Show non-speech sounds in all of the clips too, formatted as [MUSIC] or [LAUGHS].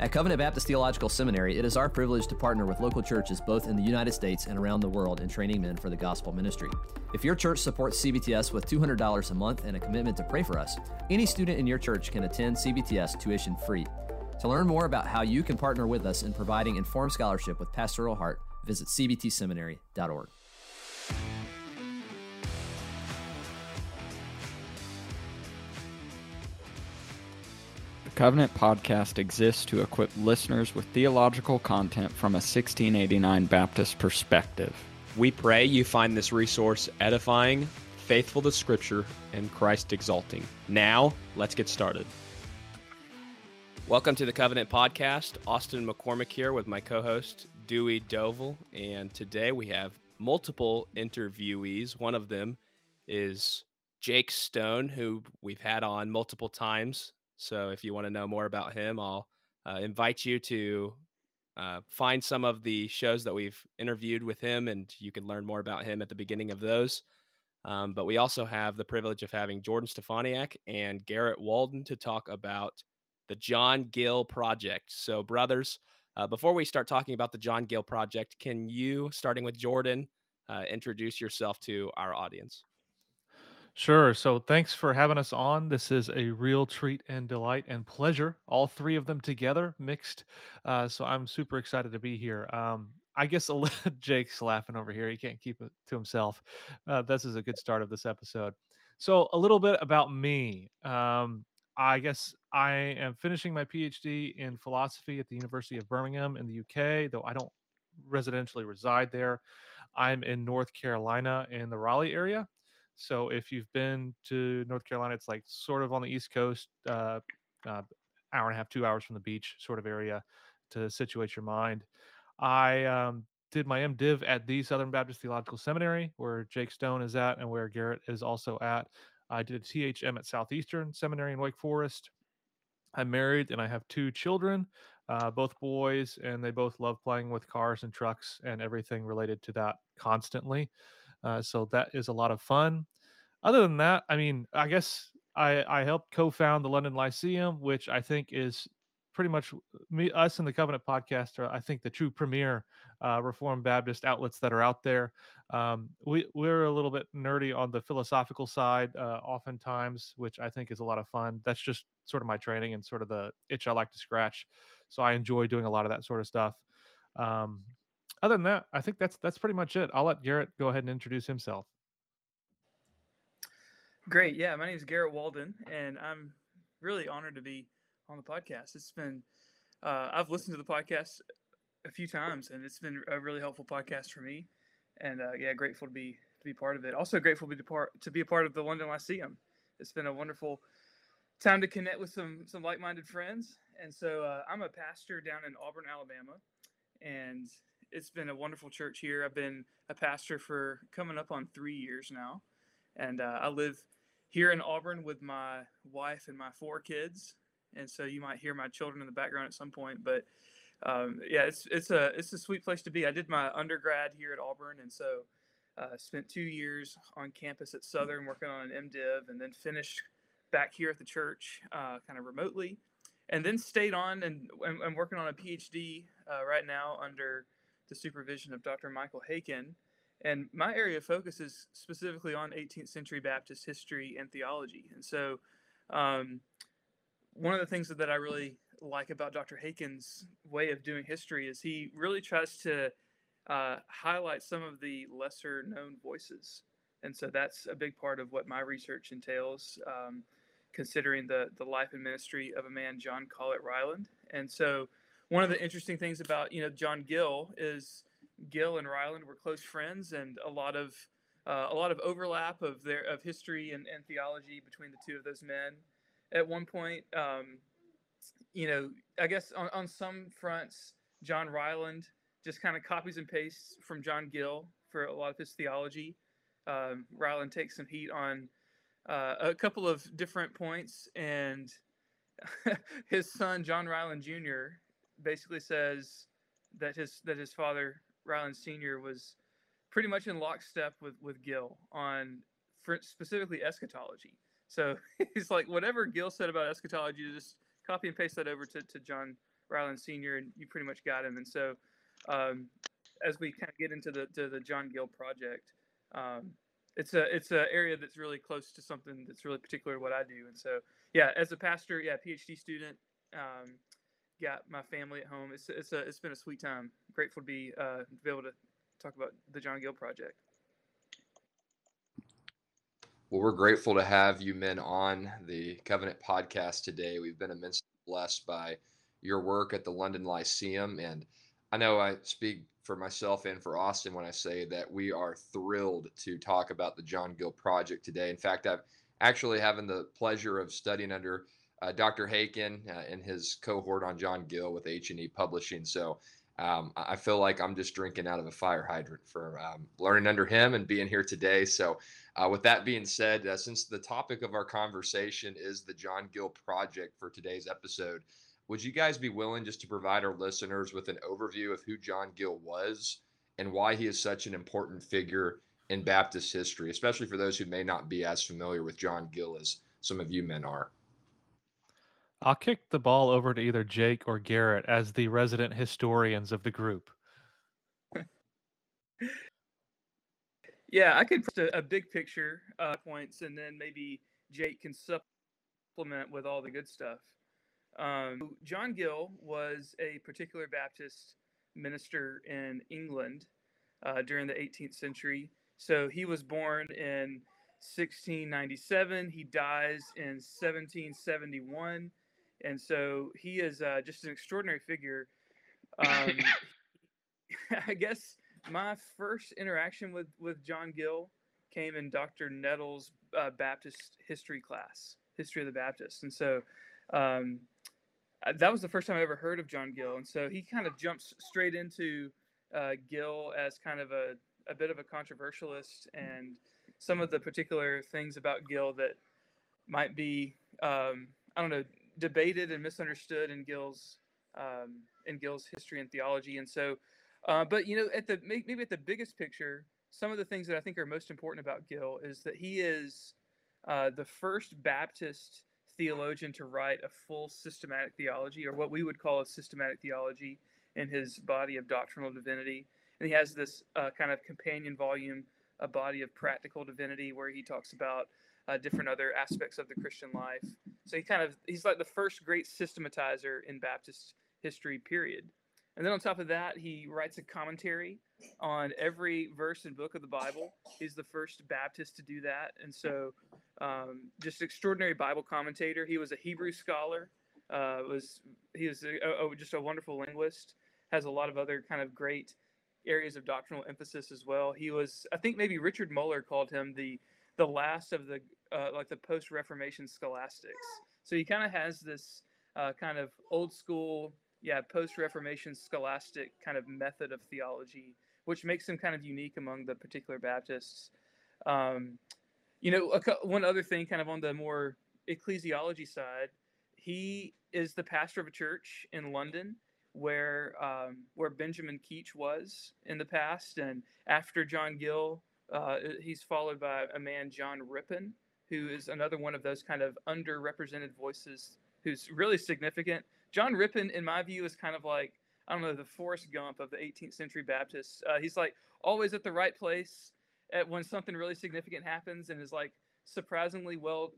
At Covenant Baptist Theological Seminary, it is our privilege to partner with local churches both in the United States and around the world in training men for the gospel ministry. If your church supports CBTS with $200 a month and a commitment to pray for us, any student in your church can attend CBTS tuition free. To learn more about how you can partner with us in providing informed scholarship with pastoral heart, visit cbtseminary.org. Covenant podcast exists to equip listeners with theological content from a 1689 Baptist perspective. We pray you find this resource edifying, faithful to Scripture, and Christ exalting. Now, let's get started. Welcome to the Covenant Podcast. Austin McCormick here with my co host, Dewey Dovel. And today we have multiple interviewees. One of them is Jake Stone, who we've had on multiple times. So if you want to know more about him, I'll uh, invite you to uh, find some of the shows that we've interviewed with him, and you can learn more about him at the beginning of those. Um, but we also have the privilege of having Jordan Steffaniak and Garrett Walden to talk about the John Gill Project. So, brothers, uh, before we start talking about the John Gill Project, can you, starting with Jordan, uh, introduce yourself to our audience? Sure. So thanks for having us on. This is a real treat and delight and pleasure, all three of them together mixed. Uh, so I'm super excited to be here. Um, I guess a little, [LAUGHS] Jake's laughing over here. He can't keep it to himself. Uh, this is a good start of this episode. So, a little bit about me. Um, I guess I am finishing my PhD in philosophy at the University of Birmingham in the UK, though I don't residentially reside there. I'm in North Carolina in the Raleigh area. So if you've been to North Carolina, it's like sort of on the East Coast, uh, uh, hour and a half, two hours from the beach, sort of area to situate your mind. I um, did my MDiv at the Southern Baptist Theological Seminary, where Jake Stone is at, and where Garrett is also at. I did a THM at Southeastern Seminary in Wake Forest. I'm married and I have two children, uh, both boys, and they both love playing with cars and trucks and everything related to that constantly. Uh, so that is a lot of fun. Other than that, I mean, I guess I, I helped co-found the London Lyceum, which I think is pretty much me, us and the Covenant podcast are, I think, the true premier uh, Reformed Baptist outlets that are out there. Um, we we're a little bit nerdy on the philosophical side, uh, oftentimes, which I think is a lot of fun. That's just sort of my training and sort of the itch I like to scratch. So I enjoy doing a lot of that sort of stuff. Um, other than that, I think that's that's pretty much it. I'll let Garrett go ahead and introduce himself. Great. Yeah, my name is Garrett Walden, and I'm really honored to be on the podcast. It's been uh, I've listened to the podcast a few times, and it's been a really helpful podcast for me. And uh, yeah, grateful to be to be part of it. Also grateful to be part to be a part of the London Lyceum. It's been a wonderful time to connect with some some like minded friends. And so uh, I'm a pastor down in Auburn, Alabama, and it's been a wonderful church here. I've been a pastor for coming up on three years now, and uh, I live here in Auburn with my wife and my four kids. And so you might hear my children in the background at some point, but um, yeah, it's it's a it's a sweet place to be. I did my undergrad here at Auburn, and so uh, spent two years on campus at Southern working on an MDiv, and then finished back here at the church, uh, kind of remotely, and then stayed on and, and working on a PhD uh, right now under the supervision of Dr. Michael Haykin. And my area of focus is specifically on 18th century Baptist history and theology. And so, um, one of the things that I really like about Dr. Haykin's way of doing history is he really tries to uh, highlight some of the lesser known voices. And so that's a big part of what my research entails, um, considering the, the life and ministry of a man, John Collett Ryland. And so one of the interesting things about, you know, John Gill is Gill and Ryland were close friends and a lot of uh, a lot of overlap of their of history and, and theology between the two of those men. At one point, um, you know, I guess on, on some fronts, John Ryland just kind of copies and pastes from John Gill for a lot of his theology. Um, Ryland takes some heat on uh, a couple of different points, and [LAUGHS] his son John Ryland Jr. basically says that his that his father Ryland Sr. was pretty much in lockstep with with Gill on specifically eschatology. So [LAUGHS] he's like, whatever Gill said about eschatology, just copy and paste that over to, to John Ryland Senior, and you pretty much got him. And so, um, as we kind of get into the to the John Gill project, um, it's a it's an area that's really close to something that's really particular to what I do. And so, yeah, as a pastor, yeah, PhD student, um, got my family at home. It's it's a it's been a sweet time. Grateful to be uh, to be able to talk about the John Gill project. Well, we're grateful to have you men on the Covenant podcast today. We've been immensely blessed by your work at the London Lyceum. And I know I speak for myself and for Austin when I say that we are thrilled to talk about the John Gill Project today. In fact, I've actually having the pleasure of studying under uh, Dr. Haykin uh, and his cohort on John Gill with H&E Publishing. So um, I feel like I'm just drinking out of a fire hydrant for um, learning under him and being here today. So uh, with that being said, uh, since the topic of our conversation is the John Gill Project for today's episode, would you guys be willing just to provide our listeners with an overview of who John Gill was and why he is such an important figure in Baptist history, especially for those who may not be as familiar with John Gill as some of you men are? I'll kick the ball over to either Jake or Garrett as the resident historians of the group. Yeah, I could put a, a big picture uh, points, and then maybe Jake can supplement with all the good stuff. Um, John Gill was a particular Baptist minister in England uh, during the 18th century. So he was born in 1697. He dies in 1771, and so he is uh, just an extraordinary figure. Um, [LAUGHS] [LAUGHS] I guess my first interaction with with John Gill came in Dr. Nettles' uh, Baptist history class, history of the Baptist, and so um, that was the first time I ever heard of John Gill, and so he kind of jumps straight into uh, Gill as kind of a a bit of a controversialist, and some of the particular things about Gill that might be um, I don't know debated and misunderstood in Gill's um, in Gill's history and theology, and so uh, but you know, at the maybe at the biggest picture, some of the things that I think are most important about Gill is that he is uh, the first Baptist theologian to write a full systematic theology, or what we would call a systematic theology, in his body of doctrinal divinity. And he has this uh, kind of companion volume, a body of practical divinity, where he talks about uh, different other aspects of the Christian life. So he kind of he's like the first great systematizer in Baptist history. Period. And then on top of that, he writes a commentary on every verse and book of the Bible. He's the first Baptist to do that. And so, um, just extraordinary Bible commentator. He was a Hebrew scholar. Uh, was he was a, a, just a wonderful linguist. Has a lot of other kind of great areas of doctrinal emphasis as well. He was, I think, maybe Richard Muller called him the the last of the uh, like the post Reformation scholastics. So he kind of has this uh, kind of old school yeah, post Reformation scholastic kind of method of theology, which makes him kind of unique among the particular Baptists. Um, you know, a, one other thing, kind of on the more ecclesiology side, he is the pastor of a church in London where um, where Benjamin Keach was in the past, and after John Gill, uh, he's followed by a man John Rippon, who is another one of those kind of underrepresented voices who's really significant John Rippon, in my view, is kind of like I don't know the Forrest Gump of the 18th century Baptists. Uh, he's like always at the right place at when something really significant happens, and is like surprisingly well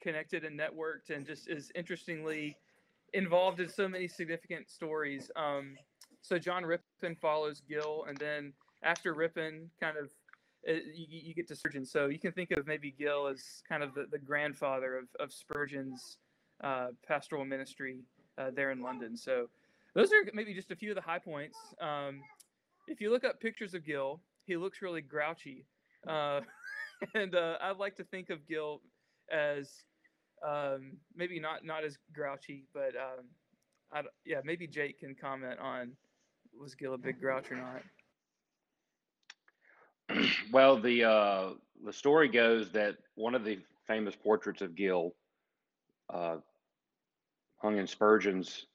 connected and networked, and just is interestingly involved in so many significant stories. Um, so John Rippon follows Gill, and then after Rippon, kind of you, you, get to Spurgeon. So you can think of maybe Gill as kind of the, the grandfather of, of Spurgeon's uh, pastoral ministry uh, there in London. So those are maybe just a few of the high points. Um, if you look up pictures of Gill, he looks really grouchy, uh, [LAUGHS] and uh, I like to think of Gill as um, maybe not not as grouchy, but um, yeah, maybe Jake can comment on was Gill a big grouch or not. [CLEARS THROAT] Well, the uh, the story goes that one of the famous portraits of Gill uh, hung in Spurgeon's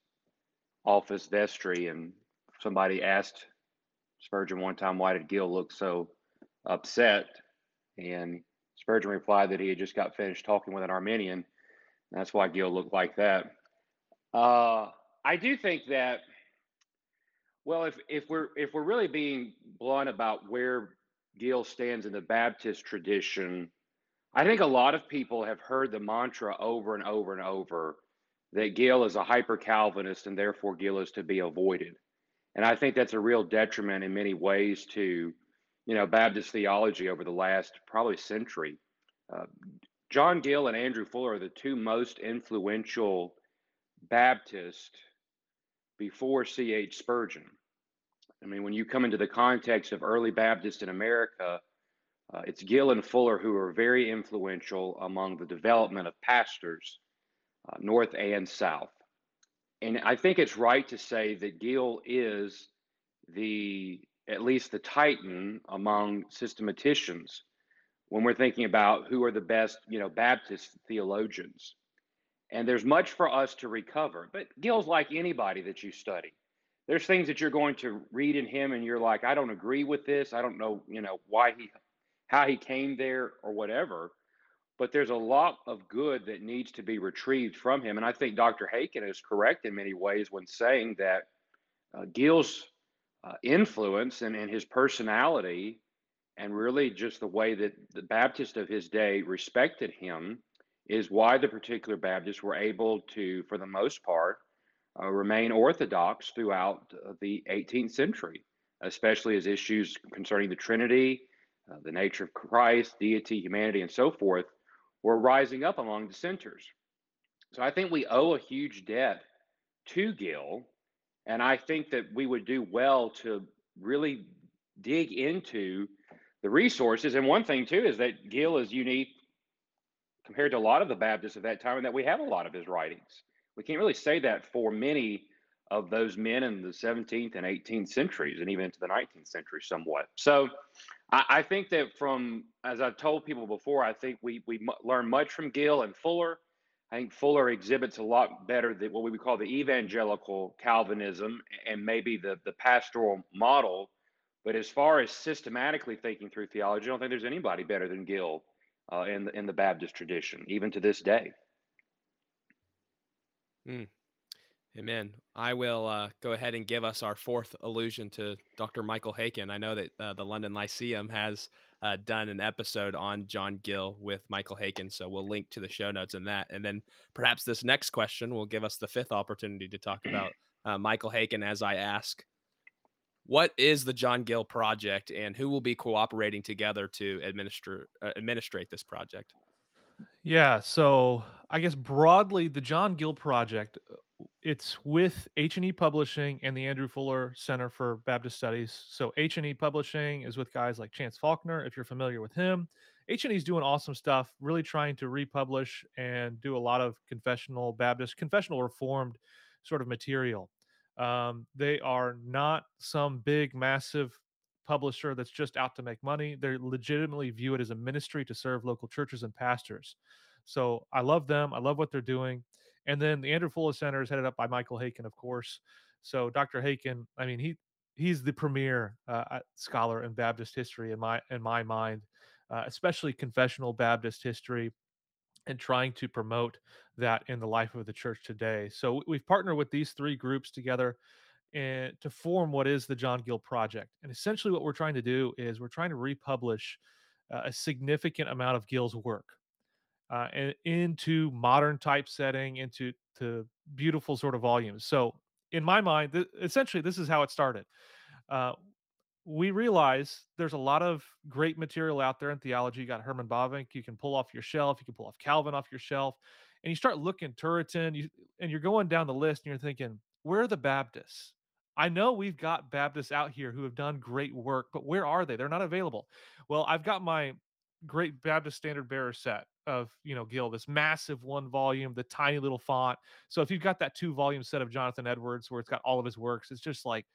office vestry, and somebody asked Spurgeon one time, "Why did Gill look so upset?" And Spurgeon replied that he had just got finished talking with an Arminian. that's why Gill looked like that. Uh, I do think that. Well, if if we're if we're really being blunt about where Gill stands in the Baptist tradition, I think a lot of people have heard the mantra over and over and over that Gill is a hyper Calvinist and therefore Gill is to be avoided. And I think that's a real detriment in many ways to, you know, Baptist theology over the last probably century. Uh, John Gill and Andrew Fuller are the two most influential Baptists before C.H. Spurgeon. I mean, when you come into the context of early Baptists in America, uh, it's Gill and Fuller who are very influential among the development of pastors, uh, North and South. And I think it's right to say that Gill is the, at least the titan among systematicians when we're thinking about who are the best, you know, Baptist theologians. And there's much for us to recover. But Gill's like anybody that you study. There's things that you're going to read in him and you're like, I don't agree with this. I don't know, you know, why he how he came there or whatever. But there's a lot of good that needs to be retrieved from him. And I think Dr. Haykin is correct in many ways when saying that uh, Gill's uh, influence and, and his personality, and really just the way that the Baptist of his day respected him, is why the particular Baptists were able to, for the most part, uh, remain orthodox throughout uh, the 18th century, especially as issues concerning the Trinity uh, the nature of Christ, deity, humanity, and so forth, were rising up among dissenters. So I think we owe a huge debt to Gill, and I think that we would do well to really dig into the resources. And one thing too is that Gill is unique compared to a lot of the Baptists of that time, and that we have a lot of his writings. We can't really say that for many of those men in the 17th and 18th centuries, and even into the 19th century, somewhat. So I, I think that from, as I've told people before, I think we we learn much from Gill and Fuller. I think Fuller exhibits a lot better than what we would call the evangelical Calvinism and maybe the the pastoral model. But as far as systematically thinking through theology, I don't think there's anybody better than Gill uh, in the in the Baptist tradition, even to this day. Mm. Amen. I will uh, go ahead and give us our fourth allusion to Dr. Michael Haykin. I know that uh, the London Lyceum has uh, done an episode on John Gill with Michael Haykin, so we'll link to the show notes in that. And then perhaps this next question will give us the fifth opportunity to talk about uh, Michael Haykin as I ask, what is the John Gill project, and who will be cooperating together to administer uh, administrate this project? Yeah, so I guess broadly, the John Gill project it's with H&E Publishing and the Andrew Fuller Center for Baptist Studies. So H&E Publishing is with guys like Chance Faulkner, if you're familiar with him. H&E is doing awesome stuff, really trying to republish and do a lot of confessional Baptist, confessional reformed sort of material. Um, they are not some big, massive publisher that's just out to make money. They legitimately view it as a ministry to serve local churches and pastors. So I love them. I love what they're doing. And then the Andrew Fuller Center is headed up by Michael Haykin, of course. So Dr. Haykin, I mean, he he's the premier uh, scholar in Baptist history in my in my mind, uh, especially confessional Baptist history, and trying to promote that in the life of the church today. So we've partnered with these three groups together and to form what is the John Gill Project. And essentially, what we're trying to do is we're trying to republish uh, a significant amount of Gill's work uh, and into modern typesetting, into to beautiful sort of volumes. So in my mind, th- essentially, this is how it started. Uh, we realize there's a lot of great material out there in theology. You got Herman Bavinck, you can pull off your shelf, you can pull off Calvin off your shelf, and you start looking Turretin, you, and you're going down the list, and you're thinking, where are the Baptists? I know we've got Baptists out here who have done great work, but where are they? They're not available. Well, I've got my great Baptist Standard Bearer set of you know Gill, this massive one volume, the tiny little font. So if you've got that two volume set of Jonathan Edwards where it's got all of his works, it's just like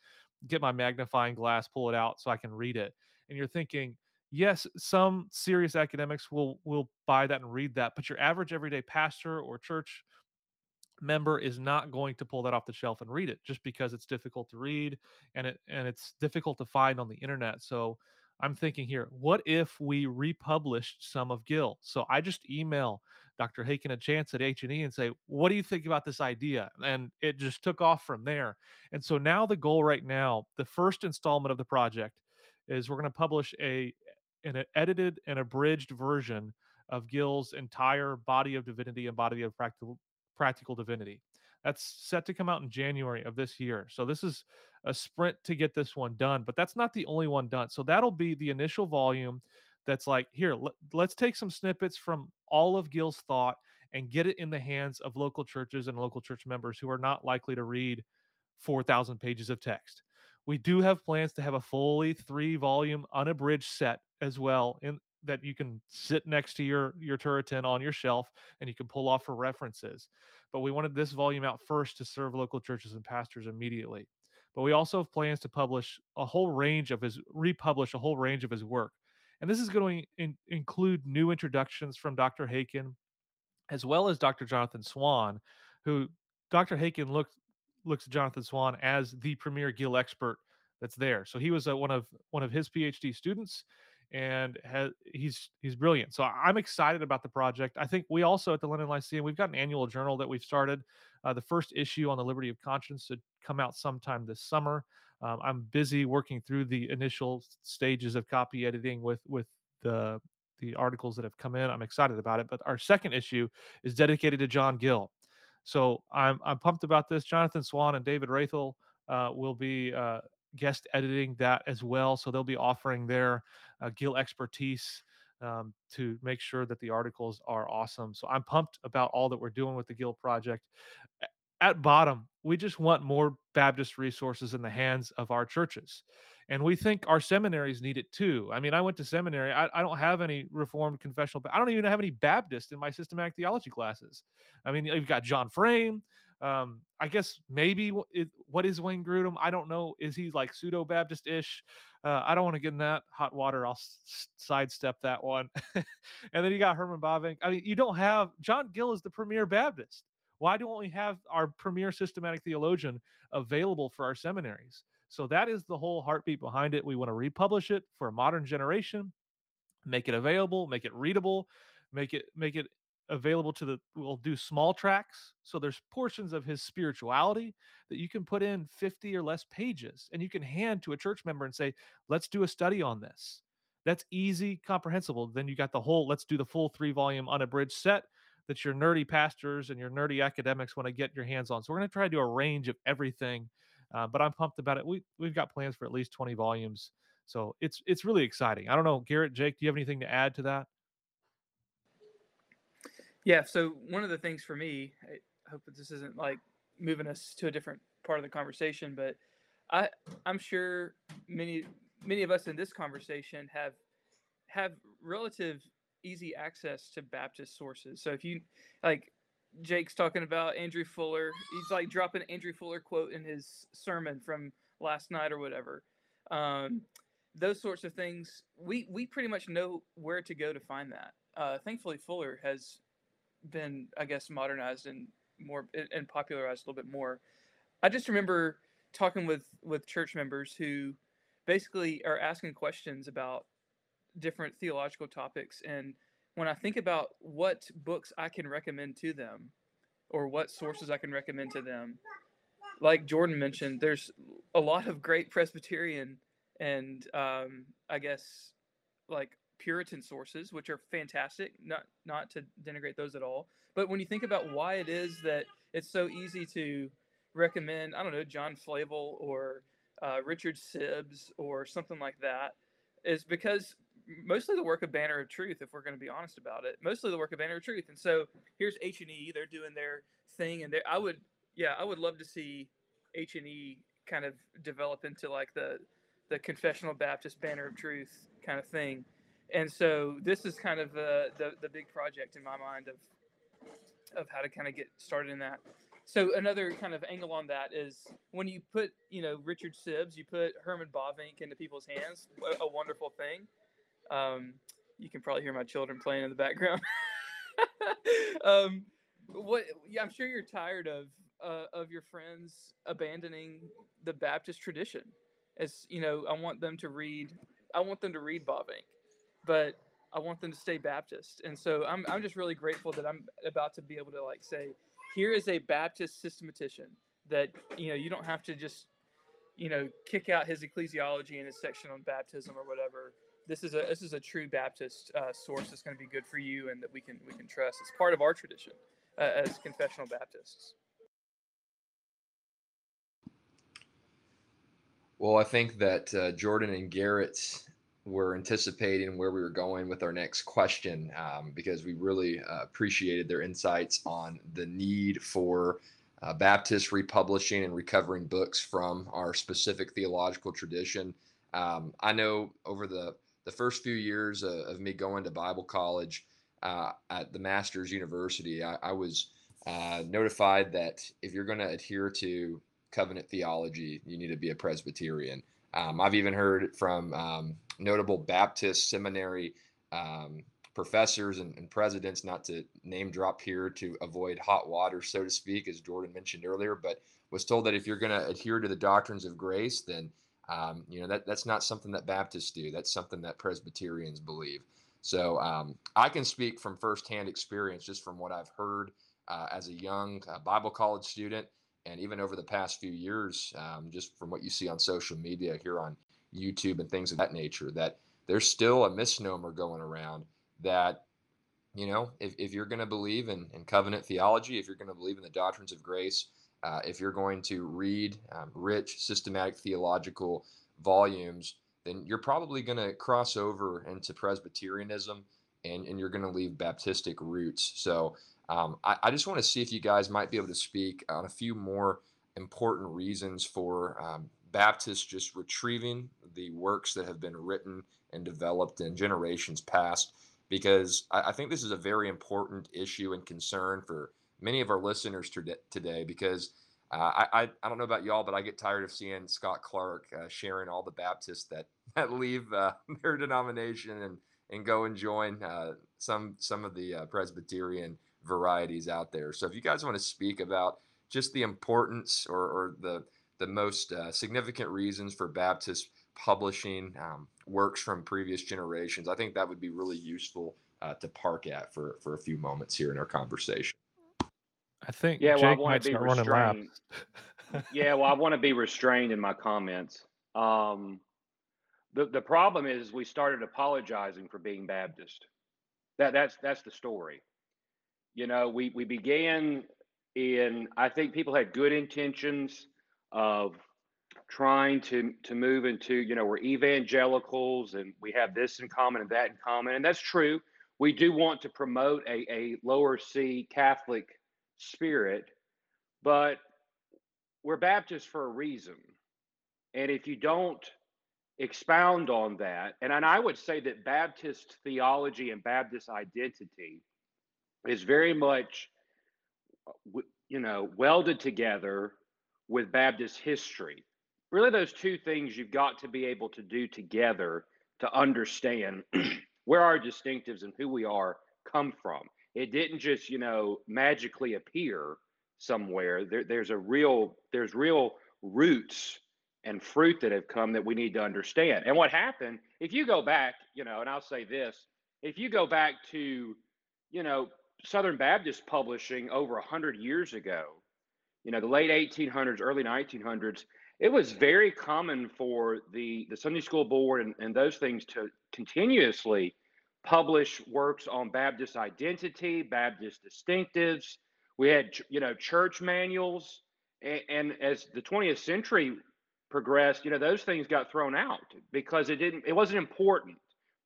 get my magnifying glass, pull it out so I can read it. And you're thinking, yes, some serious academics will will buy that and read that, but your average everyday pastor or church member is not going to pull that off the shelf and read it just because it's difficult to read and it and it's difficult to find on the internet. So I'm thinking here, what if we republished some of Gill? So I just email Dr. Haykin a chance at H&E and say, "What do you think about this idea?" And it just took off from there. And so now the goal right now, the first installment of the project is we're going to publish a an edited and abridged version of Gill's entire body of divinity and body of practical practical divinity. That's set to come out in January of this year. So this is a sprint to get this one done, but that's not the only one done. So that'll be the initial volume that's like, here, let, let's take some snippets from all of Gill's thought and get it in the hands of local churches and local church members who are not likely to read 4,000 pages of text. We do have plans to have a fully three volume unabridged set as well in that you can sit next to your your Turretin on your shelf and you can pull off for references. But we wanted this volume out first to serve local churches and pastors immediately. But we also have plans to publish a whole range of his republish a whole range of his work. And this is going to in, include new introductions from Dr. Haykin as well as Dr. Jonathan Swan, who Dr. Haykin looked looks at Jonathan Swan as the premier Gill expert that's there. So he was uh, one of one of his PhD students, and has, he's he's brilliant. So I'm excited about the project. I think we also at the London Lyceum we've got an annual journal that we've started. Uh, the first issue on the liberty of conscience to come out sometime this summer. Um, I'm busy working through the initial stages of copy editing with with the the articles that have come in. I'm excited about it. But our second issue is dedicated to John Gill. So I'm I'm pumped about this. Jonathan Swan and David Rathel uh, will be uh, guest editing that as well. So they'll be offering their uh, Gill expertise um, to make sure that the articles are awesome. So I'm pumped about all that we're doing with the Gill project. At bottom, we just want more Baptist resources in the hands of our churches. And we think our seminaries need it too. I mean, I went to seminary. I, I don't have any Reformed confessional. But I don't even have any Baptist in my systematic theology classes. I mean, you've got John Frame, um, I guess maybe what is Wayne Grudem? I don't know. Is he like pseudo Baptist ish? Uh, I don't want to get in that hot water. I'll s- sidestep that one. [LAUGHS] and then you got Herman Bavinck. I mean, you don't have John Gill is the premier Baptist. Why don't we have our premier systematic theologian available for our seminaries? So that is the whole heartbeat behind it. We want to republish it for a modern generation, make it available, make it readable, make it make it available to the we'll do small tracks so there's portions of his spirituality that you can put in 50 or less pages and you can hand to a church member and say let's do a study on this. That's easy comprehensible then you got the whole let's do the full three volume unabridged set that your nerdy pastors and your nerdy academics want to get your hands on. So we're going to try to do a range of everything uh, but i'm pumped about it. We, we've got plans for at least 20 volumes so it's it's really exciting. I don't know garrett jake do you have anything to add to that Yeah. So one of the things for me, I hope that this isn't like moving us to a different part of the conversation, but I I'm sure many many of us in this conversation have have relative easy access to Baptist sources. So if you like Jake's talking about Andrew Fuller, he's like dropping Andrew Fuller quote in his sermon from last night or whatever. Um, those sorts of things, we we pretty much know where to go to find that. Uh, thankfully, Fuller has been, I guess, modernized and more and popularized a little bit more. I just remember talking with with church members who basically are asking questions about different theological topics and when I think about what books I can recommend to them or what sources I can recommend to them, like Jordan mentioned, there's a lot of great Presbyterian and um, I guess like Puritan sources, which are fantastic. Not not to denigrate those at all, but when you think about why it is that it's so easy to recommend, I don't know, John Flavel or uh, Richard Sibbes or something like that, is because mostly the work of Banner of Truth, if we're going to be honest about it, mostly the work of Banner of Truth. And so here's H and E, they're doing their thing, and I would, yeah, I would love to see H and E kind of develop into like the the confessional Baptist Banner of Truth kind of thing and so this is kind of the, the, the big project in my mind of of how to kind of get started in that. So another kind of angle on that is when you put you know Richard Sibbes, you put Herman Bavinck into people's hands, a, a wonderful thing. Um, you can probably hear my children playing in the background. [LAUGHS] um, what? Yeah, I'm sure you're tired of uh, of your friends abandoning the Baptist tradition. As you know, I want them to read. I want them to read Bavinck but I want them to stay Baptist. And so I'm I'm just really grateful that I'm about to be able to like say, here is a Baptist systematician that you know you don't have to just you know kick out his ecclesiology and his section on baptism or whatever. This is a this is a true Baptist uh, source that's going to be good for you and that we can we can trust. It's part of our tradition uh, as confessional Baptists. Well, I think that uh, Jordan and Garrett were anticipating where we were going with our next question um, because we really uh, appreciated their insights on the need for uh, Baptist republishing and recovering books from our specific theological tradition. Um, I know over the the first few years of, of me going to Bible college uh, at the Masters University, I, I was uh, notified that if you're going to adhere to covenant theology, you need to be a Presbyterian. Um, I've even heard from um, notable Baptist seminary um, professors and, and, presidents, not to name drop here to avoid hot water, so to speak, as Jordan mentioned earlier, but was told that if you're going to adhere to the doctrines of grace, then um, you know that that's not something that Baptists do. That's something that Presbyterians believe. So um, I can speak from firsthand experience, just from what I've heard uh, as a young uh, Bible college student, and even over the past few years, um, just from what you see on social media here on YouTube and things of that nature, that there's still a misnomer going around that, you know, if, if you're going to believe in, in covenant theology, if you're going to believe in the doctrines of grace, uh, if you're going to read um, rich, systematic theological volumes, then you're probably going to cross over into Presbyterianism and, and you're going to leave Baptistic roots. So um, I, I, just want to see if you guys might be able to speak on a few more important reasons for um, Baptists just retrieving the works that have been written and developed in generations past, because I, I think this is a very important issue and concern for many of our listeners today. Because uh, I, I don't know about y'all, but I get tired of seeing Scott Clark uh, sharing all the Baptists that [LAUGHS] that leave uh, [LAUGHS] their denomination and and go and join uh, some some of the uh, Presbyterian varieties out there. So if you guys want to speak about just the importance or, or the the most uh, significant reasons for Baptist publishing um, works from previous generations, I think that would be really useful uh, to park at for for a few moments here in our conversation. I think yeah, Jake well, I want might to be start running laps. yeah, well, I want to be restrained in my comments. Um, the the problem is we started apologizing for being Baptist. That that's that's the story. You know, we we began in I think people had good intentions of trying to to move into, you know, we're evangelicals and we have this in common and that in common. And that's true. We do want to promote a, a lower C Catholic spirit, but we're Baptists for a reason. And if you don't expound on that, and, and I would say that Baptist theology and Baptist identity is very much, uh, you know, welded together with Baptist history. Really, those two things you've got to be able to do together to understand [CLEARS THROAT] where our distinctives and who we are come from. It didn't just, you know, magically appear somewhere. There, there's a real, there's real roots and fruit that have come that we need to understand. And what happened, if you go back, you know, and I'll say this, if you go back to, you know, Southern Baptist publishing over a 100 years ago, you know, the late 1800s, early 1900s, it was very common for the, the Sunday School Board and, and those things to continuously publish works on Baptist identity, Baptist distinctives. We had, you know, church manuals. And, and as the 20th century progressed, you know, those things got thrown out because it didn't, it wasn't important.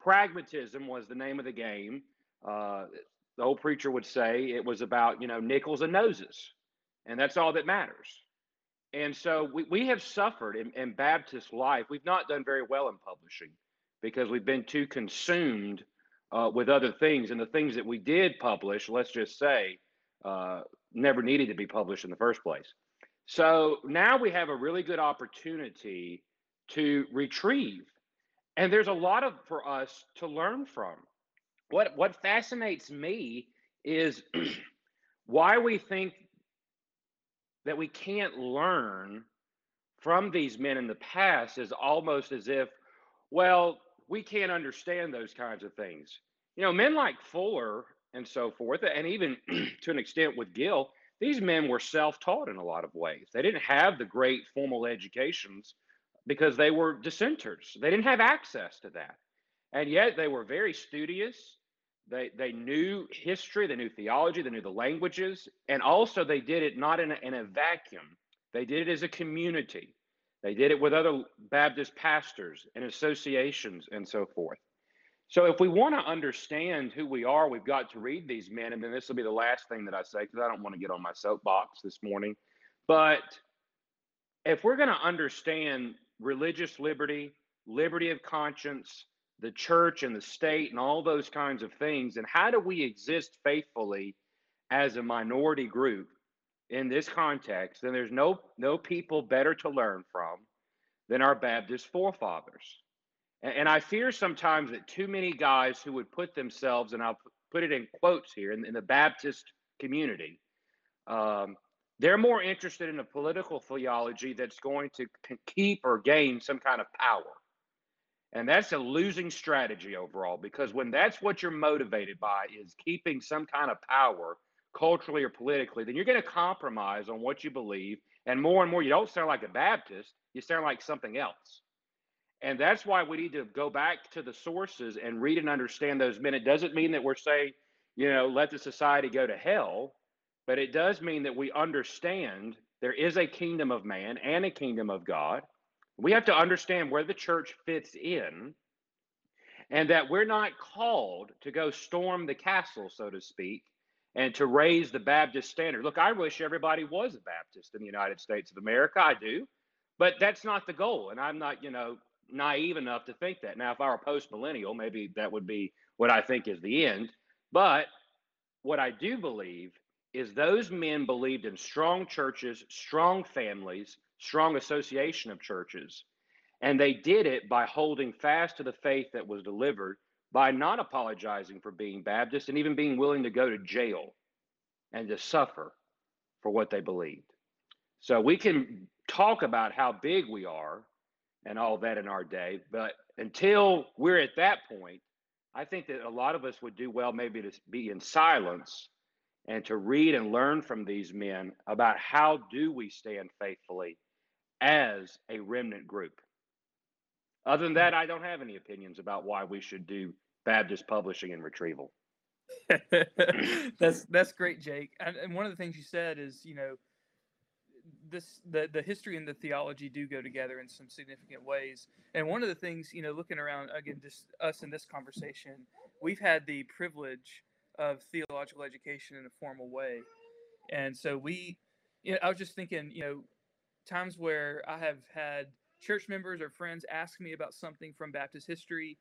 Pragmatism was the name of the game. Uh, the old preacher would say it was about, you know, nickels and noses. And that's all that matters. And so we, we have suffered in, in Baptist life. We've not done very well in publishing because we've been too consumed uh, with other things. And the things that we did publish, let's just say, uh, never needed to be published in the first place. So now we have a really good opportunity to retrieve. And there's a lot of for us to learn from what what fascinates me is [CLEARS THROAT] why we think that we can't learn from these men in the past is almost as if well we can't understand those kinds of things you know, men like Fuller and so forth, and even [CLEARS THROAT] to an extent with Gill, these men were self-taught in a lot of ways. They didn't have the great formal educations because they were dissenters. They didn't have access to that. And yet they were very studious. They, they knew history, they knew theology, they knew the languages, and also they did it not in a, in a vacuum. They did it as a community. They did it with other Baptist pastors and associations and so forth. So, if we want to understand who we are, we've got to read these men. And then this will be the last thing that I say because I don't want to get on my soapbox this morning. But if we're going to understand religious liberty, liberty of conscience, the church and the state, and all those kinds of things, and how do we exist faithfully as a minority group in this context, then there's no, no people better to learn from than our Baptist forefathers. And, and I fear sometimes that too many guys who would put themselves, and I'll put it in quotes here, in, in the Baptist community, um, they're more interested in a political theology that's going to keep or gain some kind of power. And that's a losing strategy overall because when that's what you're motivated by is keeping some kind of power culturally or politically, then you're going to compromise on what you believe. And more and more, you don't sound like a Baptist, you sound like something else. And that's why we need to go back to the sources and read and understand those men. It doesn't mean that we're saying, you know, let the society go to hell, but it does mean that we understand there is a kingdom of man and a kingdom of God. We have to understand where the church fits in and that we're not called to go storm the castle, so to speak, and to raise the Baptist standard. Look, I wish everybody was a Baptist in the United States of America. I do. But that's not the goal. And I'm not, you know, naive enough to think that. Now, if I were post millennial, maybe that would be what I think is the end. But what I do believe is those men believed in strong churches, strong families, strong association of churches. And they did it by holding fast to the faith that was delivered, by not apologizing for being Baptist, and even being willing to go to jail and to suffer for what they believed. So we can talk about how big we are and all that in our day. But until we're at that point, I think that a lot of us would do well maybe to be in silence and to read and learn from these men about how do we stand faithfully as a remnant group. Other than that, I don't have any opinions about why we should do Baptist publishing and retrieval. [LAUGHS] that's that's great, Jake. And, and one of the things you said is, you know, this the the history and the theology do go together in some significant ways. And one of the things, you know, looking around again, just us in this conversation, we've had the privilege of theological education in a formal way, and so we, you know, I was just thinking, you know, times where I have had church members or friends ask me about something from Baptist history,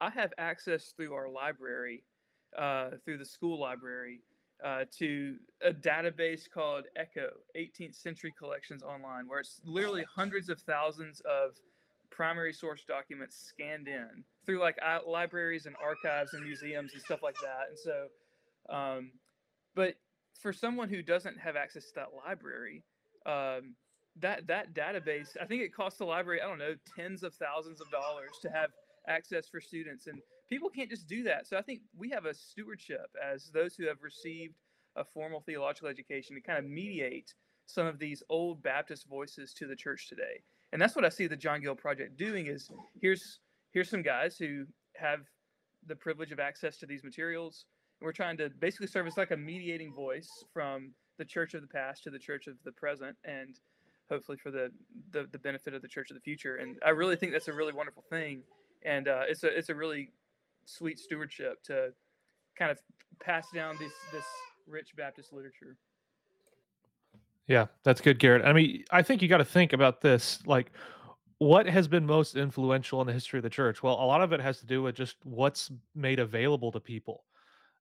I have access through our library, uh, through the school library uh, to a database called ECCO, 18th Century Collections Online, where it's literally hundreds of thousands of primary source documents scanned in through like libraries and archives and museums and stuff like that. And so, um, but for someone who doesn't have access to that library, um, that that database, I think it costs the library, I don't know, tens of thousands of dollars to have access for students. And people can't just do that. So I think we have a stewardship as those who have received a formal theological education to kind of mediate some of these old Baptist voices to the church today. And that's what I see the John Gill Project doing is here's here's some guys who have the privilege of access to these materials. And we're trying to basically serve as like a mediating voice from the church of the past to the church of the present and hopefully for the, the, the benefit of the church of the future. And I really think that's a really wonderful thing. And uh, it's a it's a really sweet stewardship to kind of pass down this this rich Baptist literature. Yeah, that's good, Garrett. I mean, I think you got to think about this. Like, what has been most influential in the history of the church? Well, a lot of it has to do with just what's made available to people.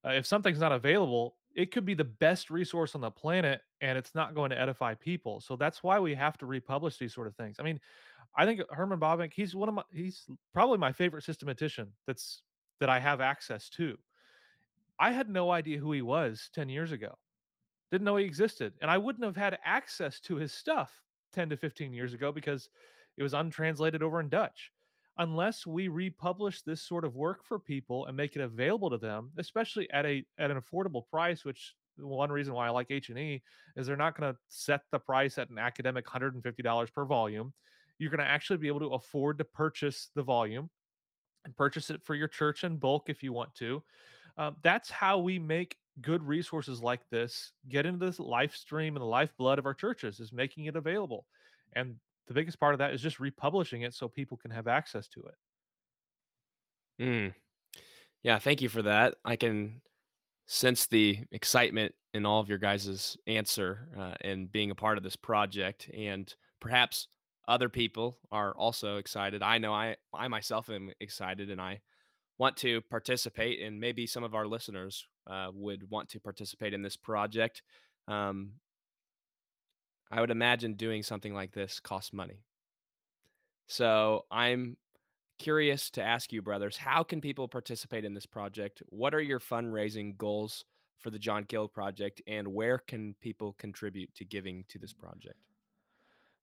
Uh, if something's not available, it could be the best resource on the planet and it's not going to edify people. So that's why we have to republish these sort of things. I mean, I think Herman Bavinck, he's one of my he's probably my favorite systematician that's that I have access to. I had no idea who he was 10 years ago. Didn't know he existed. And I wouldn't have had access to his stuff 10 to 15 years ago because it was untranslated over in Dutch. Unless we republish this sort of work for people and make it available to them, especially at a at an affordable price, which one reason why I like H&E is they're not going to set the price at an academic $150 per volume. You're going to actually be able to afford to purchase the volume and purchase it for your church in bulk if you want to. Um, that's how we make good resources like this get into this life stream and the lifeblood of our churches is making it available. And the biggest part of that is just republishing it so people can have access to it. Mm. Yeah, thank you for that. I can sense the excitement in all of your guys' answer uh, and being a part of this project. And perhaps other people are also excited. I know I, I myself am excited and I want to participate, and maybe some of our listeners uh, would want to participate in this project. Um, I would imagine doing something like this costs money. So I'm curious to ask you, brothers, how can people participate in this project? What are your fundraising goals for the John Gill project, and where can people contribute to giving to this project?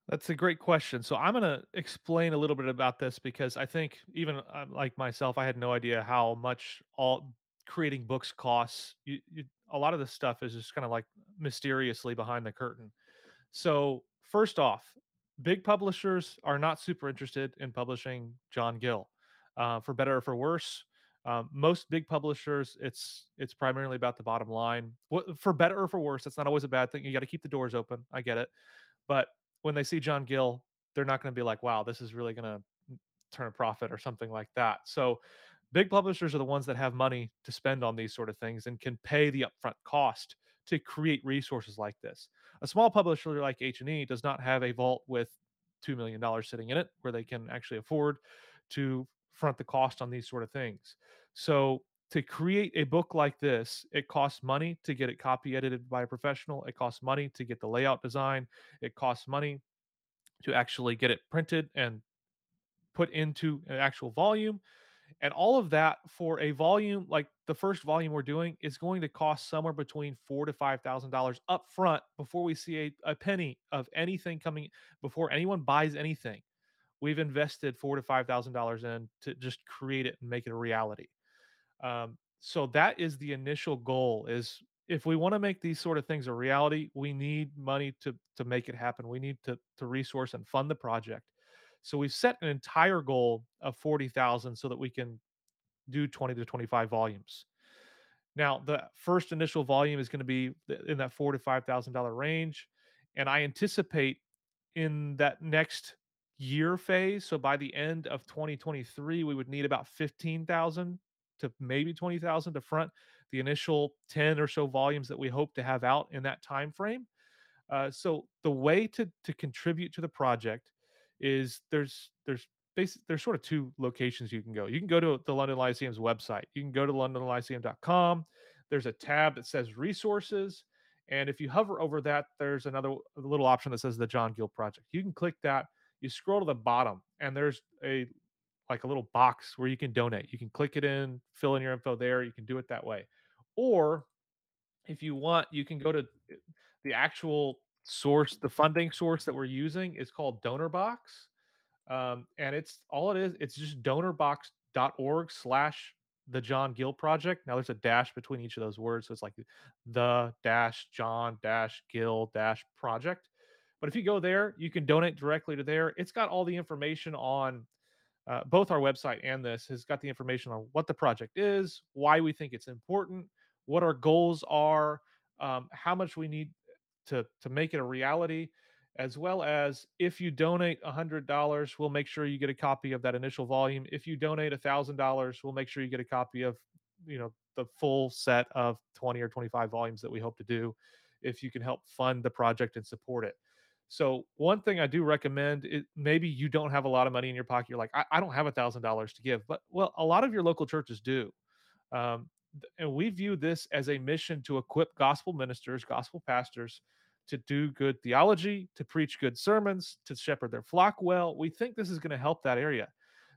That's a great question. So I'm going to explain a little bit about this because I think even uh, like myself, I had no idea how much all creating books costs. You, you, a lot of this stuff is just kind of like mysteriously behind the curtain. So first off, big publishers are not super interested in publishing John Gill, uh, for better or for worse. Um, most big publishers, it's it's primarily about the bottom line. What, for better or for worse, that's not always a bad thing. You got to keep the doors open. I get it, but when they see John Gill, they're not going to be like, "Wow, this is really going to turn a profit" or something like that. So, big publishers are the ones that have money to spend on these sort of things and can pay the upfront cost to create resources like this. A small publisher like H&E does not have a vault with 2 million dollars sitting in it where they can actually afford to front the cost on these sort of things. So, to create a book like this, it costs money to get it copy edited by a professional. It costs money to get the layout design. It costs money to actually get it printed and put into an actual volume. And all of that for a volume like the first volume we're doing is going to cost somewhere between four to five thousand dollars up front before we see a, a penny of anything coming before anyone buys anything. We've invested four to five thousand dollars in to just create it and make it a reality. Um, so that is the initial goal is if we want to make these sort of things a reality, we need money to to make it happen. We need to to resource and fund the project. So we've set an entire goal of 40,000 so that we can do 20 to 25 volumes. Now, the first initial volume is going to be in that four to five thousand dollar range, and I anticipate in that next year phase. So by the end of 2023, we would need about 15,000 to maybe 20,000 to front the initial 10 or so volumes that we hope to have out in that time frame. Uh, so the way to to contribute to the project is there's there's basically there's sort of two locations you can go. You can go to the London Lyceum's website. You can go to londonlyceum.com. There's a tab that says resources. And if you hover over that, there's another little option that says the John Gill Project. You can click that. You scroll to the bottom, and there's a like a little box where you can donate. You can click it in, fill in your info there. You can do it that way. Or if you want, you can go to eh, the actual source, the funding source that we're using is called DonorBox. Um, and it's all it is, it's just donorbox.org slash the John Gill Project. Now there's a dash between each of those words. So it's like the dash John dash Gill dash project. But if you go there, you can donate directly to there. It's got all the information on uh, both our website and this has got the information on what the project is, why we think it's important, what our goals are, um, how much we need to to make it a reality, as well as if you donate a hundred dollars, we'll make sure you get a copy of that initial volume. If you donate a thousand dollars, we'll make sure you get a copy of you know the full set of 20 or 25 volumes that we hope to do if you can help fund the project and support it so one thing I do recommend is maybe you don't have a lot of money in your pocket. You're like, I, I don't have a thousand dollars to give, but well, a lot of your local churches do. Um, and we view this as a mission to equip gospel ministers, gospel pastors to do good theology, to preach good sermons, to shepherd their flock well. We think this is going to help that area.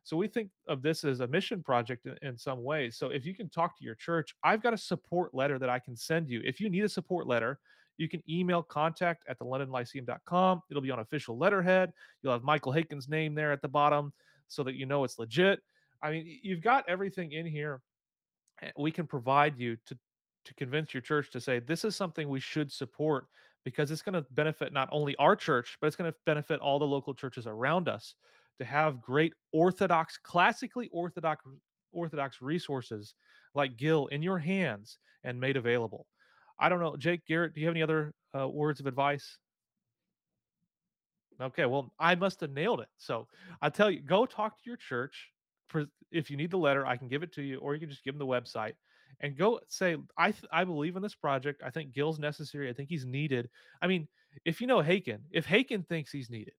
So we think of this as a mission project in, in, some ways. So if you can talk to your church, I've got a support letter that I can send you. If you need a support letter, you can email contact at the londonlyceum.com. It'll be on official letterhead. You'll have Michael Haykin's name there at the bottom. so that you know it's legit. I mean, you've got everything in here. Eh, we can provide you to to convince your church to say this is something we should support because it's going to benefit not only our church, but it's going to benefit all the local churches around us to have great orthodox, classically orthodox orthodox resources like Gill in your hands and made available. I don't know, Jake Garrett, do you have any other uh, words of advice? Okay, well, I must have nailed it. So I tell you, go talk to your church. For if you need the letter, I can give it to you, or you can just give them the website and go say, I th- I believe in this project. I think Gill's necessary. I think he's needed. I mean, if you know Haykin, if Haykin thinks he's needed,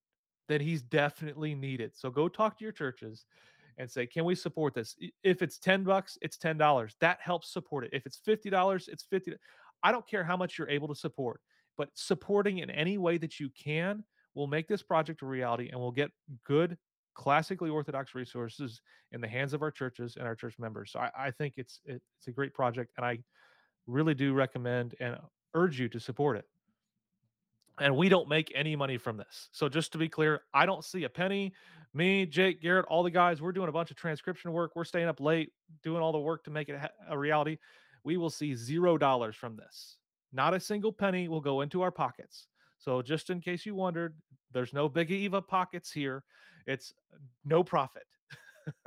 then he's definitely needed. So go talk to your churches and say, can we support this? If it's 10 bucks, it's $10. That helps support it. If it's $50, it's 50. I don't care how much you're able to support, but supporting in any way that you can will make this project a reality and we'll get good classically orthodox resources in the hands of our churches and our church members. So I, I think it's it, it's a great project, and I really do recommend and urge you to support it. And we don't make any money from this. So just to be clear, I don't see a penny. Me, Jake, Garrett, all the guys, we're doing a bunch of transcription work. We're staying up late, doing all the work to make it a reality. We will see zero dollars from this. Not a single penny will go into our pockets. So just in case you wondered, there's no Big Eva pockets here. It's no profit. [LAUGHS]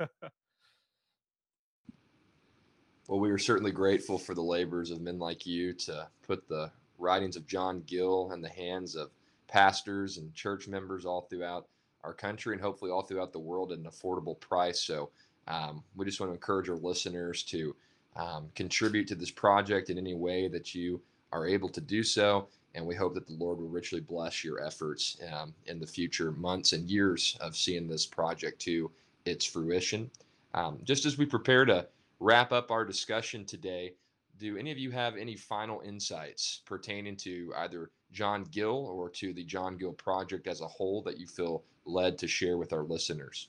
well, we are certainly grateful for the labors of men like you to put the writings of John Gill in the hands of pastors and church members all throughout our country and hopefully all throughout the world at an affordable price. So um, we just want to encourage our listeners to um, contribute to this project in any way that you are able to do so. And we hope that the Lord will richly bless your efforts um, in the future months and years of seeing this project to its fruition. Um, just as we prepare to wrap up our discussion today, do any of you have any final insights pertaining to either John Gill or to the John Gill project as a whole that you feel led to share with our listeners?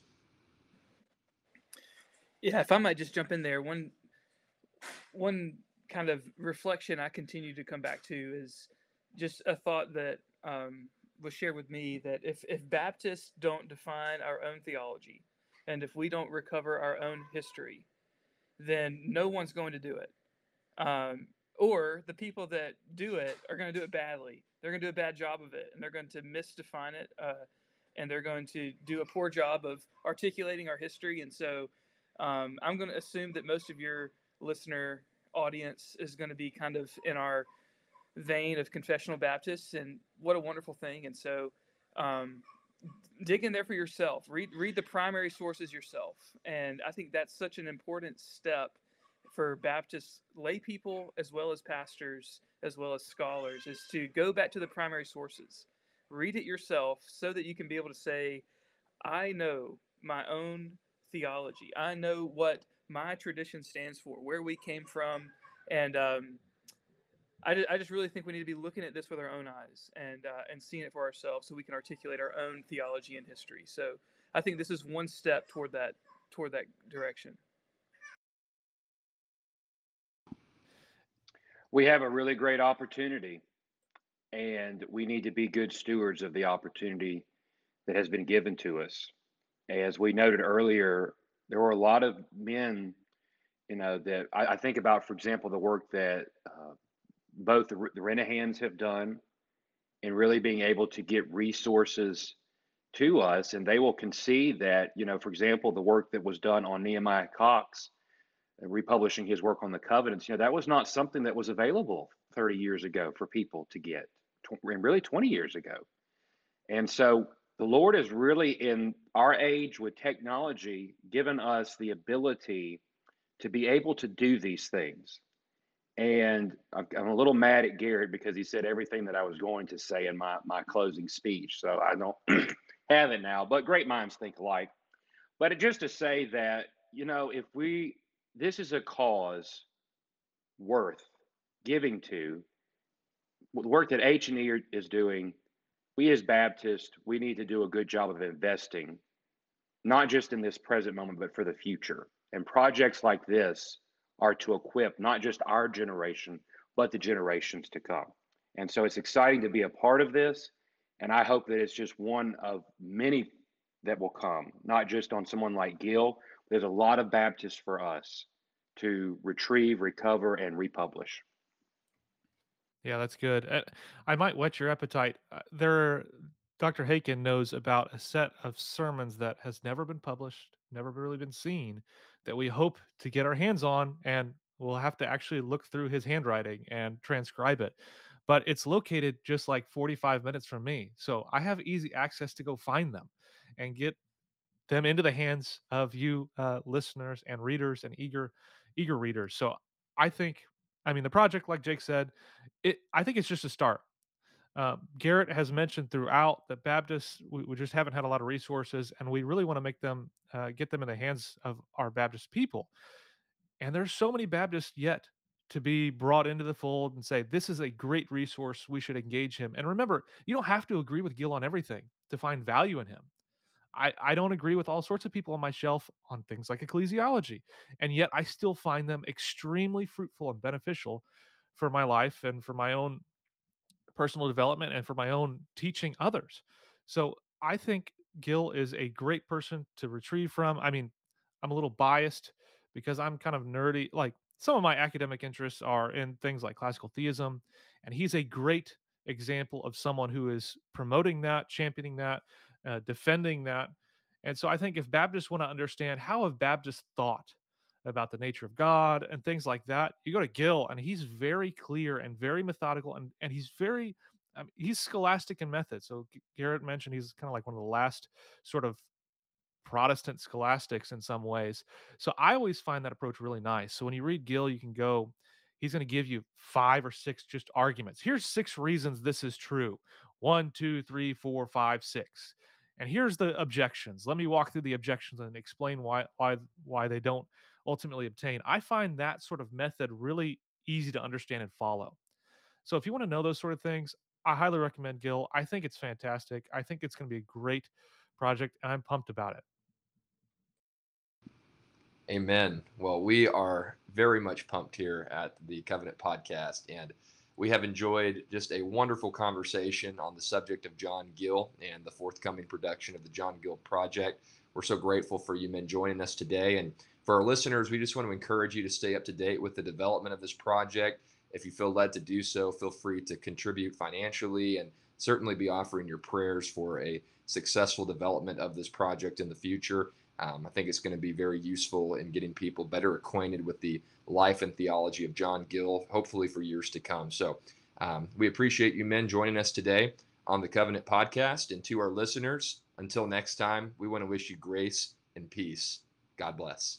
Yeah, if I might just jump in there, one one kind of reflection I continue to come back to is just a thought that um, was shared with me that if if Baptists don't define our own theology, and if we don't recover our own history, then no one's going to do it. Um, or the people that do it are going to do it badly. They're going to do a bad job of it, and they're going to misdefine it, uh, and they're going to do a poor job of articulating our history. And so, um, I'm going to assume that most of your listener audience is going to be kind of in our vein of confessional Baptists, and what a wonderful thing. And so, um, dig in there for yourself. Read read the primary sources yourself, and I think that's such an important step for Baptist lay people as well as pastors as well as scholars is to go back to the primary sources, read it yourself, so that you can be able to say, I know my own theology. I know what my tradition stands for, where we came from, and um, I, just, I just really think we need to be looking at this with our own eyes and uh, and seeing it for ourselves, so we can articulate our own theology and history. So I think this is one step toward that toward that direction. We have a really great opportunity, and we need to be good stewards of the opportunity that has been given to us. As we noted earlier, there were a lot of men, you know, that I, I think about, for example, the work that both the, the Renihans have done in really being able to get resources to us. And they will concede that, you know, for example, the work that was done on Nehemiah Cox uh, republishing his work on the covenants, you know, that was not something that was available 30 years ago for people to get, and really 20 years ago. And so the Lord is really in our age with technology given us the ability to be able to do these things. And I'm a little mad at Garrett because he said everything that I was going to say in my, my closing speech. So I don't [CLEARS THROAT] have it now, but great minds think alike. But just to say that, you know, if we this is a cause worth giving to. The work that H and E is doing, we as Baptists, we need to do a good job of investing, not just in this present moment, but for the future. And projects like this are to equip not just our generation, but the generations to come. And so it's exciting to be a part of this. And I hope that it's just one of many that will come, not just on someone like Gill. There's a lot of Baptists for us to retrieve, recover, and republish. Yeah, that's good. I might whet your appetite. Uh, There, Dr. Haykin knows about a set of sermons that has never been published, never really been seen, that we hope to get our hands on, and we'll have to actually look through his handwriting and transcribe it. But it's located just like 45 minutes from me, so I have easy access to go find them and get them into the hands of you uh, listeners and readers and eager eager readers. So I think, I mean, the project, like Jake said, it I think it's just a start. Um, Garrett has mentioned throughout that Baptists we, we just haven't had a lot of resources, and we really want to make them uh, get them in the hands of our Baptist people. And there's so many Baptists yet to be brought into the fold and say this is a great resource. We should engage him. And remember, you don't have to agree with Gill on everything to find value in him. I, I don't agree with all sorts of people on my shelf on things like ecclesiology. And yet I still find them extremely fruitful and beneficial for my life and for my own personal development and for my own teaching others. So I think Gill is a great person to retrieve from. I mean, I'm a little biased because I'm kind of nerdy. Like some of my academic interests are in things like classical theism, and he's a great example of someone who is promoting that, championing that, uh, defending that. And so I think if Baptists want to understand how have Baptists thought about the nature of God and things like that, you go to Gill and he's very clear and very methodical and and he's very mean, he's scholastic in method. So Garrett mentioned he's kind of like one of the last sort of Protestant scholastics in some ways. So I always find that approach really nice. So when you read Gill, you can go, he's going to give you five or six just arguments. Here's six reasons this is true. One, two, three, four, five, six. And here's the objections. Let me walk through the objections and explain why why why they don't ultimately obtain. I find that sort of method really easy to understand and follow. So if you want to know those sort of things, I highly recommend Gill. I think it's fantastic. I think it's going to be a great project, and I'm pumped about it. Amen. Well, we are very much pumped here at the Covenant Podcast, and we have enjoyed just a wonderful conversation on the subject of John Gill and the forthcoming production of the John Gill Project. We're so grateful for you men joining us today. And for our listeners, we just want to encourage you to stay up to date with the development of this project. If you feel led to do so, feel free to contribute financially and certainly be offering your prayers for a successful development of this project in the future. Um, I think it's going to be very useful in getting people better acquainted with the life and theology of John Gill, hopefully for years to come. So um, we appreciate you men joining us today on the Covenant Podcast. And to our listeners, until next time, we want to wish you grace and peace. God bless.